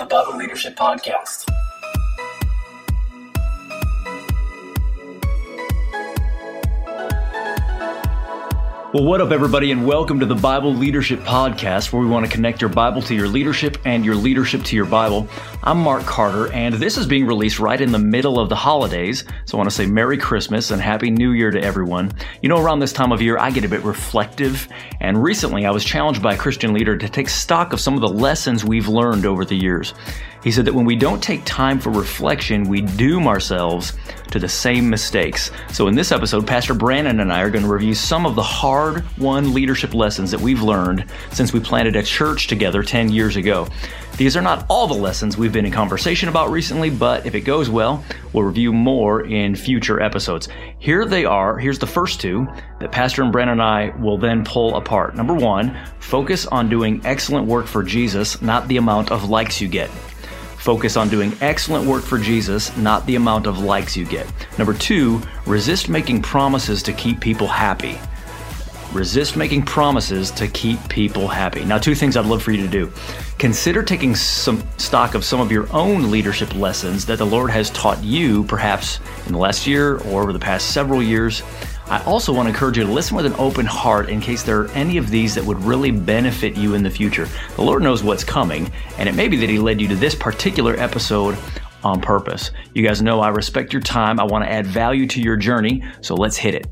the Bible Leadership Podcast. Well, what up, everybody, and welcome to the Bible Leadership Podcast, where we want to connect your Bible to your leadership and your leadership to your Bible. I'm Mark Carter, and this is being released right in the middle of the holidays. So I want to say Merry Christmas and Happy New Year to everyone. You know, around this time of year, I get a bit reflective, and recently I was challenged by a Christian leader to take stock of some of the lessons we've learned over the years. He said that when we don't take time for reflection, we doom ourselves to the same mistakes. So, in this episode, Pastor Brandon and I are going to review some of the hard won leadership lessons that we've learned since we planted a church together 10 years ago. These are not all the lessons we've been in conversation about recently, but if it goes well, we'll review more in future episodes. Here they are. Here's the first two that Pastor and Brandon and I will then pull apart. Number one, focus on doing excellent work for Jesus, not the amount of likes you get. Focus on doing excellent work for Jesus, not the amount of likes you get. Number two, resist making promises to keep people happy. Resist making promises to keep people happy. Now, two things I'd love for you to do. Consider taking some stock of some of your own leadership lessons that the Lord has taught you, perhaps in the last year or over the past several years. I also want to encourage you to listen with an open heart in case there are any of these that would really benefit you in the future. The Lord knows what's coming, and it may be that He led you to this particular episode on purpose. You guys know I respect your time. I want to add value to your journey, so let's hit it.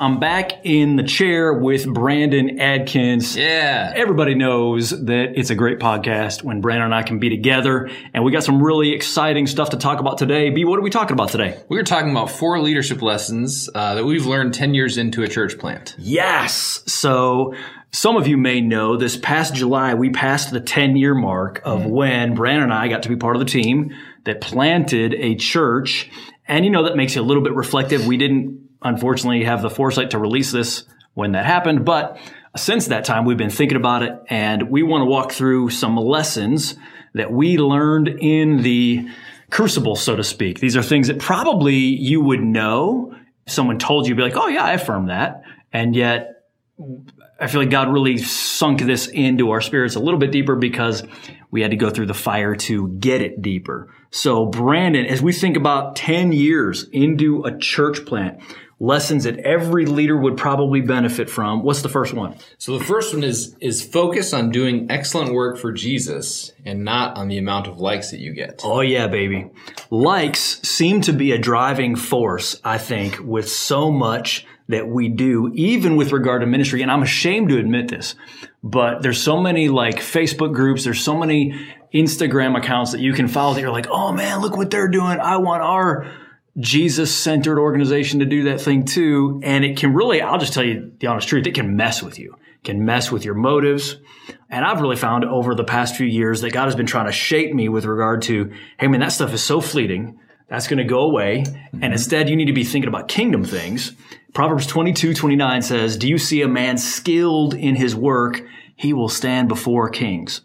I'm back in the chair with Brandon Adkins. Yeah. Everybody knows that it's a great podcast when Brandon and I can be together. And we got some really exciting stuff to talk about today. B, what are we talking about today? We are talking about four leadership lessons uh, that we've learned 10 years into a church plant. Yes. So some of you may know this past July, we passed the 10 year mark of mm-hmm. when Brandon and I got to be part of the team that planted a church. And you know, that makes you a little bit reflective. We didn't unfortunately have the foresight to release this when that happened, but since that time, we've been thinking about it and we want to walk through some lessons that we learned in the crucible, so to speak. These are things that probably you would know. If someone told you, be like, oh yeah, I affirm that. And yet I feel like God really sunk this into our spirits a little bit deeper because we had to go through the fire to get it deeper. So Brandon, as we think about 10 years into a church plant, lessons that every leader would probably benefit from. What's the first one? So the first one is is focus on doing excellent work for Jesus and not on the amount of likes that you get. Oh yeah, baby. Likes seem to be a driving force, I think, with so much that we do, even with regard to ministry. And I'm ashamed to admit this, but there's so many like Facebook groups, there's so many Instagram accounts that you can follow that you're like, oh man, look what they're doing. I want our Jesus centered organization to do that thing too. And it can really, I'll just tell you the honest truth, it can mess with you, it can mess with your motives. And I've really found over the past few years that God has been trying to shape me with regard to, hey man, that stuff is so fleeting. That's going to go away. Mm-hmm. And instead, you need to be thinking about kingdom things. Proverbs 22, 29 says, Do you see a man skilled in his work? He will stand before kings.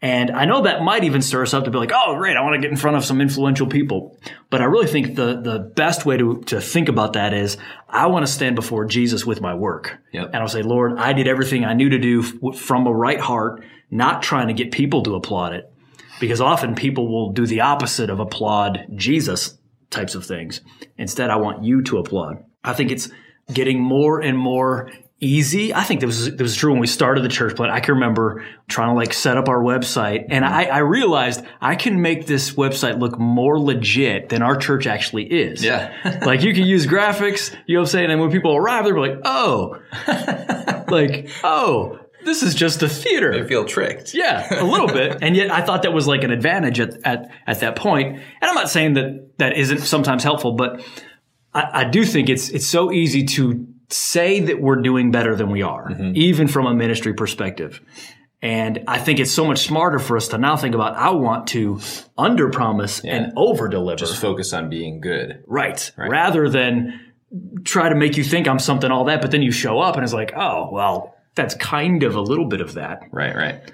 And I know that might even stir us up to be like, oh, great, I want to get in front of some influential people. But I really think the, the best way to, to think about that is I want to stand before Jesus with my work. Yep. And I'll say, Lord, I did everything I knew to do from a right heart, not trying to get people to applaud it. Because often people will do the opposite of applaud Jesus types of things. Instead, I want you to applaud. I think it's getting more and more easy. I think that was that was true when we started the church plant. I can remember trying to like set up our website, and mm-hmm. I, I realized I can make this website look more legit than our church actually is. Yeah, like you can use graphics. You know what I'm saying? And when people arrive, they're like, "Oh, like oh." This is just a theater. They feel tricked. Yeah, a little bit. And yet I thought that was like an advantage at, at, at that point. And I'm not saying that that isn't sometimes helpful, but I, I do think it's, it's so easy to say that we're doing better than we are, mm-hmm. even from a ministry perspective. And I think it's so much smarter for us to now think about, I want to under promise yeah. and over deliver. Just focus on being good. Right. right. Rather than try to make you think I'm something all that, but then you show up and it's like, oh, well, that's kind of a little bit of that. Right, right.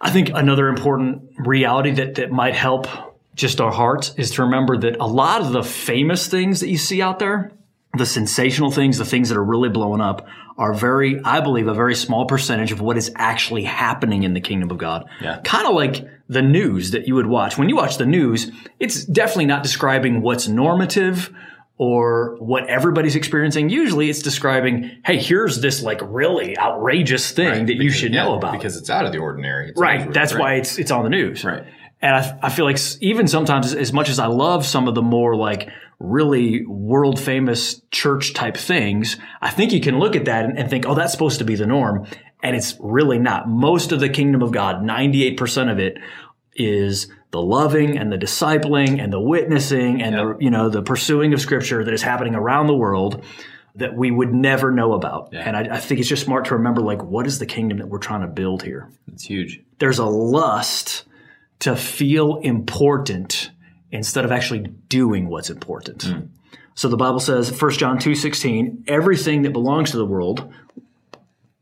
I think another important reality that, that might help just our hearts is to remember that a lot of the famous things that you see out there, the sensational things, the things that are really blowing up, are very, I believe, a very small percentage of what is actually happening in the kingdom of God. Yeah. Kind of like the news that you would watch. When you watch the news, it's definitely not describing what's normative or what everybody's experiencing. Usually it's describing, hey, here's this like really outrageous thing that you should yeah, know about. because it's out of the ordinary. It's Right. That's right. why it's it's on the news. Right. And I, I feel like even sometimes, as much as I love some of the more like really world famous church type things, I think you can look at that and, and think, oh, that's supposed to be the norm. And it's really not. Most of the kingdom of God, 98% of it is the loving and the discipling and the witnessing and the, you know, the pursuing of scripture that is happening around the world that we would never know about. And I, I think it's just smart to remember, like, what is the kingdom that we're trying to build here? It's huge. there's a lust to feel important instead of actually doing what's important. Hmm. So the Bible says, 1 John 2:16, everything that belongs to the world,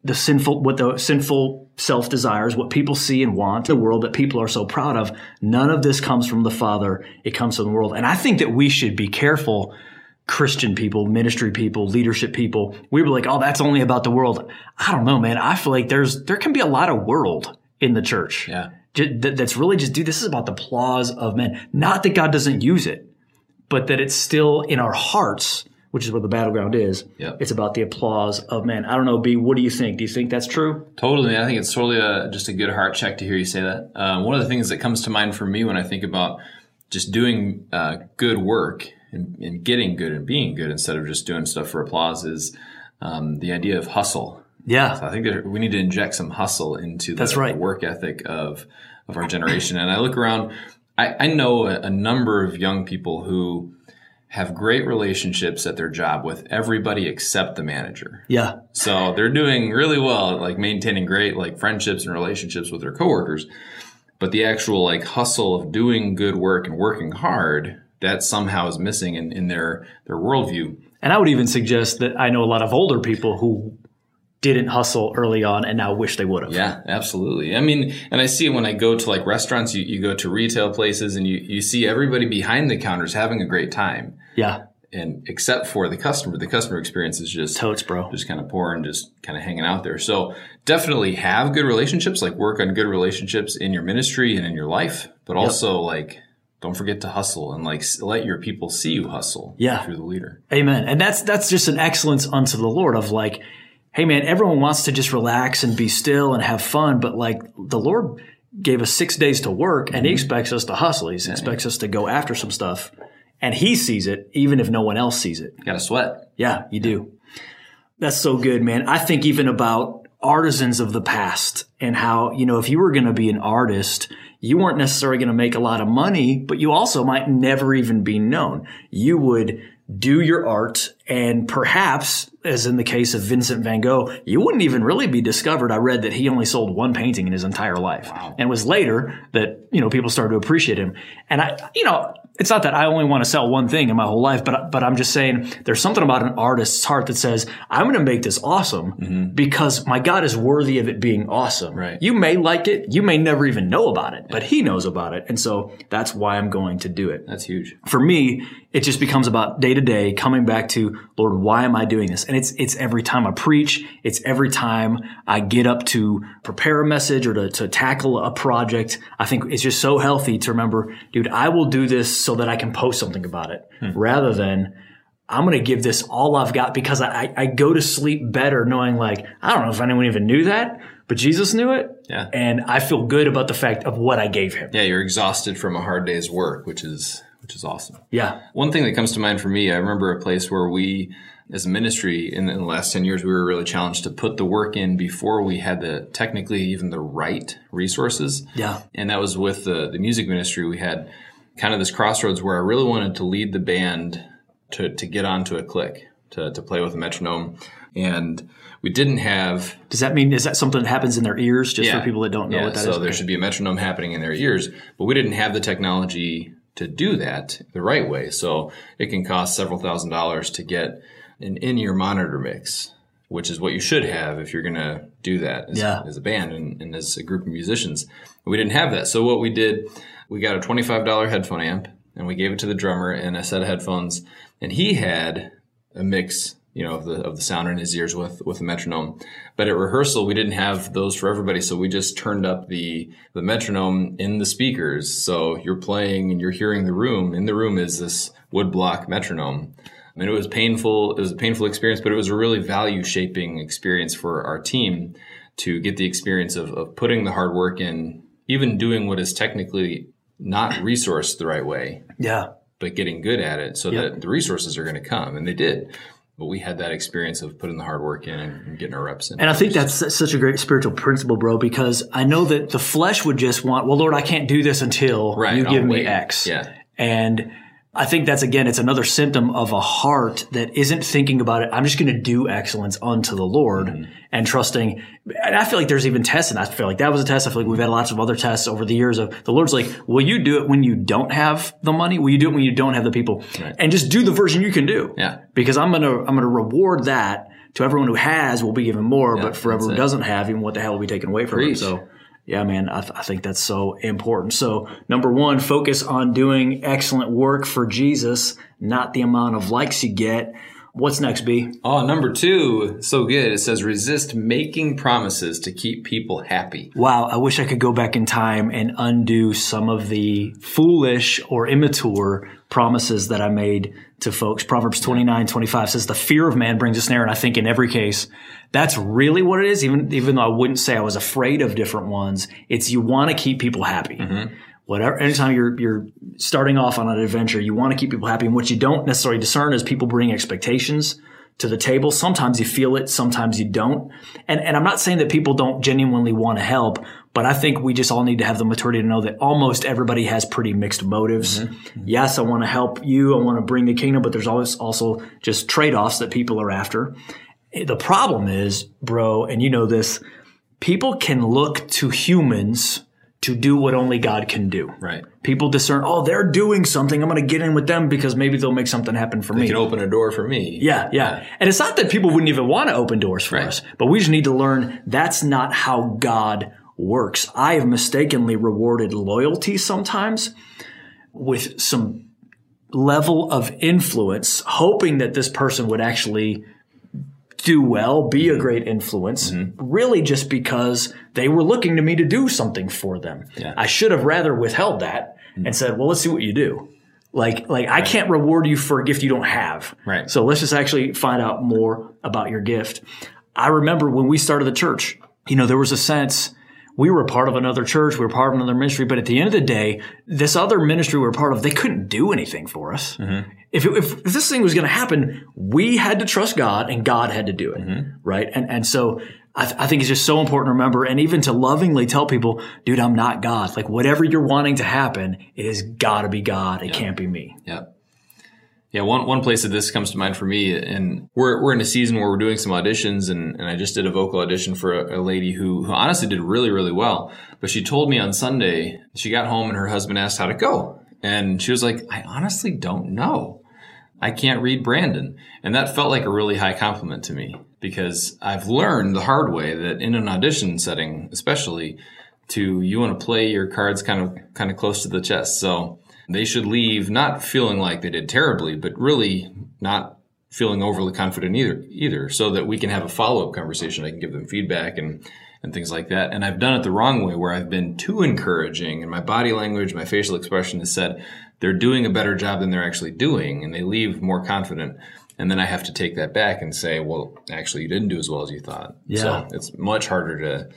the sinful what the sinful self desires, what people see and want the world that people are so proud of, none of this comes from the Father, it comes from the world. And I think that we should be careful Christian people, ministry people, leadership people, we were like, oh, that's only about the world. I don't know, man. I feel like there's there can be a lot of world in the church. Yeah. That's really just, dude, this is about the applause of men. Not that God doesn't use it, but that it's still in our hearts, which is where the battleground is. Yep. It's about the applause of men. I don't know, B, what do you think? Do you think that's true? Totally. I think it's totally a, just a good heart check to hear you say that. Uh, one of the things that comes to mind for me when I think about just doing uh, good work and, and getting good and being good instead of just doing stuff for applause is um, the idea of hustle. Yeah. I think that we need to inject some hustle into the, That's right. work ethic of of our generation. And I look around, I, I know a, a number of young people who have great relationships at their job with everybody except the manager. Yeah. So they're doing really well like maintaining great like friendships and relationships with their coworkers. But the actual like hustle of doing good work and working hard, that somehow is missing in, in their their worldview. And I would even suggest that I know a lot of older people who didn't hustle early on and now wish they would have. Yeah, absolutely. I mean, and I see when I go to like restaurants, you, you go to retail places and you, you see everybody behind the counters having a great time. Yeah. And except for the customer, the customer experience is just Totes, bro. just kind of poor and just kind of hanging out there. So definitely have good relationships, like work on good relationships in your ministry and in your life, but also like don't forget to hustle and like let your people see you hustle Yeah. through the leader. Amen. And that's that's just an excellence unto the Lord of like, hey man, everyone wants to just relax and be still and have fun, but like the Lord gave us six days to work and he mm-hmm. expects us to hustle. He expects us to go after some stuff. And he sees it even if no one else sees it. Got to sweat. Yeah, you do. That's so good, man. I think even about artisans of the past and how, you know, if you were going to be an artist, you weren't necessarily going to make a lot of money, but you also might never even be known. You would do your art and perhaps, as in the case of Vincent van Gogh, you wouldn't even really be discovered. I read that he only sold one painting in his entire life. And it was later that, you know, people started to appreciate him. And I, you know, it's not that I only want to sell one thing in my whole life, but but I'm just saying there's something about an artist's heart that says I'm going to make this awesome mm-hmm. because my God is worthy of it being awesome. Right. You may like it, you may never even know about it, but He knows about it, and so that's why I'm going to do it. That's huge. For me, it just becomes about day to day coming back to Lord, why am I doing this? And it's it's every time I preach, it's every time I get up to prepare a message or to, to tackle a project. I think it's just so healthy to remember, dude, I will do this so that I can post something about it hmm. rather than I'm going to give this all I've got because I, I, I go to sleep better knowing like, I don't know if anyone even knew that, but Jesus knew it. Yeah. And I feel good about the fact of what I gave him. Yeah, you're exhausted from a hard day's work, which is which is awesome. Yeah. One thing that comes to mind for me, I remember a place where we, as a ministry, in, in the last 10 years, we were really challenged to put the work in before we had the technically even the right resources. Yeah. And that was with the, the music ministry. We had kind of this crossroads where I really wanted to lead the band to, to get onto a click, to, to play with a metronome. And we didn't have Does that mean, is that something that happens in their ears just Yeah. for people that don't know yeah, what that is? so there Okay. should be a metronome happening in their ears, but we didn't have the technology to do that the right way. So it can cost several thousand dollars to get an in-ear monitor mix, which is what you should have if you're going to do that as, Yeah. as a band and, and as a group of musicians. We didn't have that. So what we did, we got a $25 headphone amp and we gave it to the drummer and a set of headphones and he had a mix, you know, of the of the sound in his ears with with a metronome. But at rehearsal, we didn't have those for everybody, so we just turned up the the metronome in the speakers. So you're playing and you're hearing the room. In the room is this woodblock metronome. I mean, it was painful. It was a painful experience, but it was a really value shaping experience for our team to get the experience of, of putting the hard work in, even doing what is technically not resourced the right way, Yeah. but getting good at it so Yep. that the resources are going to come. And they did. But we had that experience of putting the hard work in and, getting our reps in. And I think that's such a great spiritual principle, bro, because I know that the flesh would just want, well, Lord, I can't do this until Right, you give me. X. Yeah. And I think that's again, it's another symptom of a heart that isn't thinking about it. I'm just going to do excellence unto the Lord Mm-hmm. and trusting. And I feel like there's even tests, and I feel like that was a test. I feel like we've had lots of other tests over the years of the Lord's like, will you do it when you don't have the money? Will you do it when you don't have the people? And just do the version you can do. Yeah. Because I'm gonna I'm gonna reward that to everyone who has will be given more, but for everyone who doesn't have, even what the hell will be taken away from Preach. them. So yeah, man, I, th- I think that's so important. So number one, focus on doing excellent work for Jesus, not the amount of likes you get. What's next, B? Oh, number two, so good. It says resist making promises to keep people happy. Wow, I wish I could go back in time and undo some of the foolish or immature promises that I made to folks. Proverbs 29, 25 says, the fear of man brings a snare. And I think in every case, that's really what it is. Even, even though I wouldn't say I was afraid of different ones, it's you want to keep people happy. Mm-hmm. Whatever, anytime you're, you're starting off on an adventure, you want to keep people happy. And what you don't necessarily discern is people bring expectations to the table. Sometimes you feel it, sometimes you don't. And, and I'm not saying that people don't genuinely want to help, but I think we just all need to have the maturity to know that almost everybody has pretty mixed motives. Mm-hmm. Mm-hmm. Yes, I want to help you. I want to bring the kingdom, but there's always also just trade-offs that people are after. The problem is, bro, and you know this, people can look to humans to do what only God can do. Right. People discern, oh, they're doing something. I'm going to get in with them because maybe they'll make something happen for me. You can open a door for me. Yeah, yeah. And it's not that people wouldn't even want to open doors for Right. us, but we just need to learn that's not how God works. I have mistakenly rewarded loyalty sometimes with some level of influence, hoping that this person would actually do well, be a great influence, mm-hmm. really just because they were looking to me to do something for them. Yeah. I should have rather withheld that mm-hmm. and said, well, let's see what you do. Like, like I can't reward you for a gift you don't have. Right. So let's just actually find out more about your gift. I remember when we started the church, you know, there was a sense we were part of another church, we were part of another ministry, but at the end of the day, this other ministry we were part of, they couldn't do anything for us. Mm-hmm. If, it, if, this thing was going to happen, we had to trust God and God had to do it. Mm-hmm. Right. And, and so I, th- I think it's just so important to remember and even to lovingly tell people, dude, I'm not God. Like whatever you're wanting to happen, it has got to be God. It can't be me. Yeah. Yeah, one, one place that this comes to mind for me, and we're, we're in a season where we're doing some auditions, and, and I just did a vocal audition for a, a lady who, who honestly did really, really well. But she told me on Sunday, she got home and her husband asked how to go. And she was like, I honestly don't know. I can't read Brandon. And that felt like a really high compliment to me because I've learned the hard way that in an audition setting, especially, to you want to play your cards kind of kind of close to the chest. So they should leave not feeling like they did terribly, but really not feeling overly confident either either so that we can have a follow-up conversation. I can give them feedback and and things like that. And I've done it the wrong way where I've been too encouraging and my body language, my facial expression has said they're doing a better job than they're actually doing and they leave more confident. And then I have to take that back and say, well, actually you didn't do as well as you thought. Yeah. So it's much harder to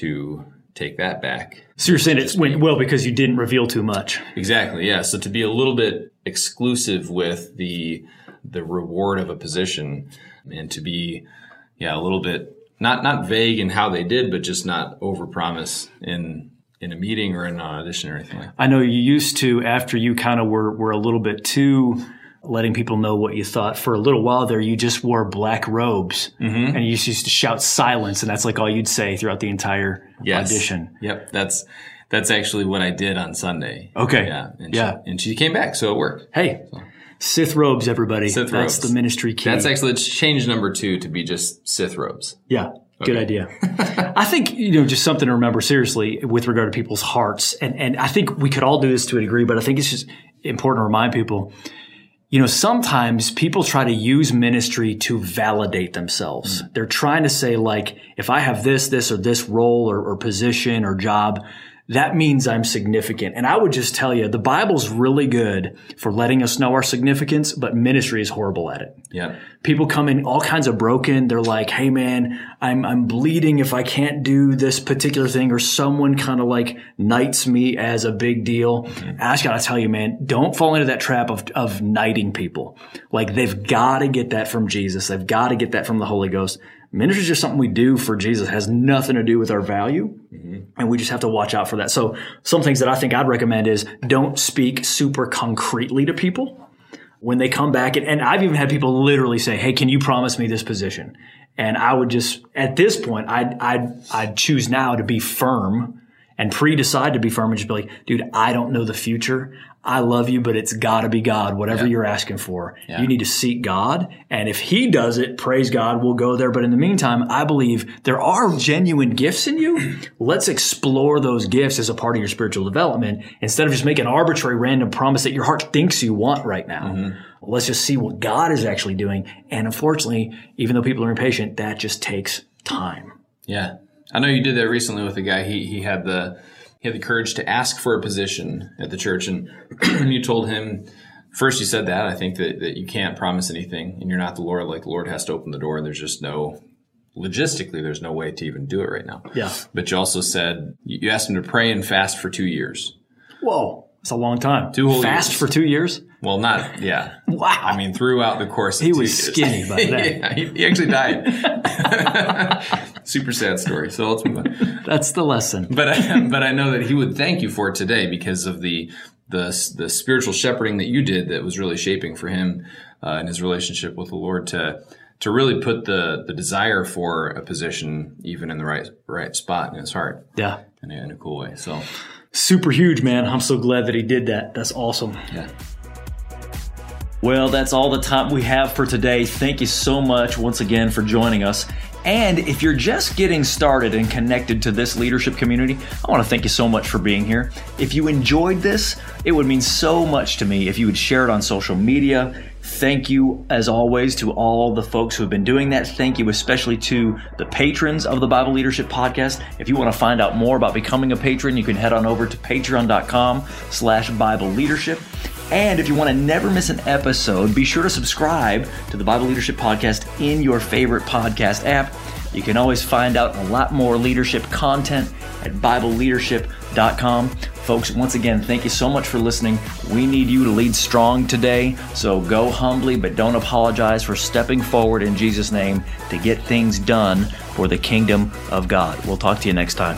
to take that back. So you're saying it went well because you didn't reveal too much. Exactly. Yeah. So to be a little bit exclusive with the the reward of a position, and to be yeah a little bit not not vague in how they did, but just not overpromise in in a meeting or in an audition or anything like that. I know you used to after you kind of were were a little bit too letting people know what you thought for a little while there you just wore black robes Mm-hmm. and you just used to shout silence and that's like all you'd say throughout the entire Yes. audition Yep. That's that's actually what I did on Sunday. Okay. Yeah. And Yeah. She, and she came back, so it worked. hey sith robes everybody Sith that's robes. the ministry key That's actually it's change number two to be just Sith robes. Yeah, good idea. I think you know just something to remember seriously with regard to people's hearts, and and I think we could all do this to a degree, but I think it's just important to remind people. You know, sometimes people try to use ministry to validate themselves. Mm. They're trying to say, like, if I have this, this, or this role or, or position or job, that means I'm significant. And I would just tell you, the Bible's really good for letting us know our significance, but ministry is horrible at it. Yeah. People come in all kinds of broken. They're like, Hey man, I'm, I'm bleeding if I can't do this particular thing or someone kind of like knights me as a big deal. Mm-hmm. I just gotta tell you, man, don't fall into that trap of, of knighting people. Like they've got to get that from Jesus. They've got to get that from the Holy Ghost. Ministry is just something we do for Jesus. It has nothing to do with our value. Mm-hmm. And we just have to watch out for that. So some things that I think I'd recommend is don't speak super concretely to people when they come back. And, and I've even had people literally say, Hey, can you promise me this position? And I would just, at this point, I'd, I'd, I'd choose now to be firm and pre-decide to be firm and just be like, dude, I don't know the future. I love you, but it's got to be God, whatever yeah. you're asking for. Yeah. You need to seek God. And if He does it, praise God, we'll go there. But in the meantime, I believe there are genuine gifts in you. Let's explore those gifts as a part of your spiritual development instead of just making an arbitrary random promise that your heart thinks you want right now. Mm-hmm. Let's just see what God is actually doing. And unfortunately, even though people are impatient, that just takes time. Yeah. I know you did that recently with a guy. He, he had the, he had the courage to ask for a position at the church. And you told him, first you said that, I think that, that you can't promise anything and you're not the Lord. Like the Lord has to open the door and there's just no, logistically, there's no way to even do it right now. Yeah. But you also said, you asked him to pray and fast for two years. Whoa. It's a long time. Two whole Fast years. for two years? Well, not, yeah. wow. I mean, throughout the course He was years. skinny by then. yeah, he, he actually died. Super sad story. So let's move on. That's the lesson. But but I know that he would thank you for it today because of the the the spiritual shepherding that you did that was really shaping for him uh, in his relationship with the Lord to to really put the the desire for a position even in the right right spot in his heart. Yeah, in a, in a cool way. So super huge, man. I'm so glad that he did that. That's awesome. Yeah. Well, that's all the time we have for today. Thank you so much once again for joining us. And if you're just getting started and connected to this leadership community, I want to thank you so much for being here. If you enjoyed this, it would mean so much to me if you would share it on social media. Thank you, as always, to all the folks who have been doing that. Thank you especially to the patrons of the Bible Leadership Podcast. If you want to find out more about becoming a patron, you can head on over to patreon.com slash Bible Leadership. And if you want to never miss an episode, be sure to subscribe to the Bible Leadership Podcast in your favorite podcast app. You can always find out a lot more leadership content at BibleLeadership.com. Folks, once again, thank you so much for listening. We need you to lead strong today. So go humbly, but don't apologize for stepping forward in Jesus' name to get things done for the kingdom of God. We'll talk to you next time.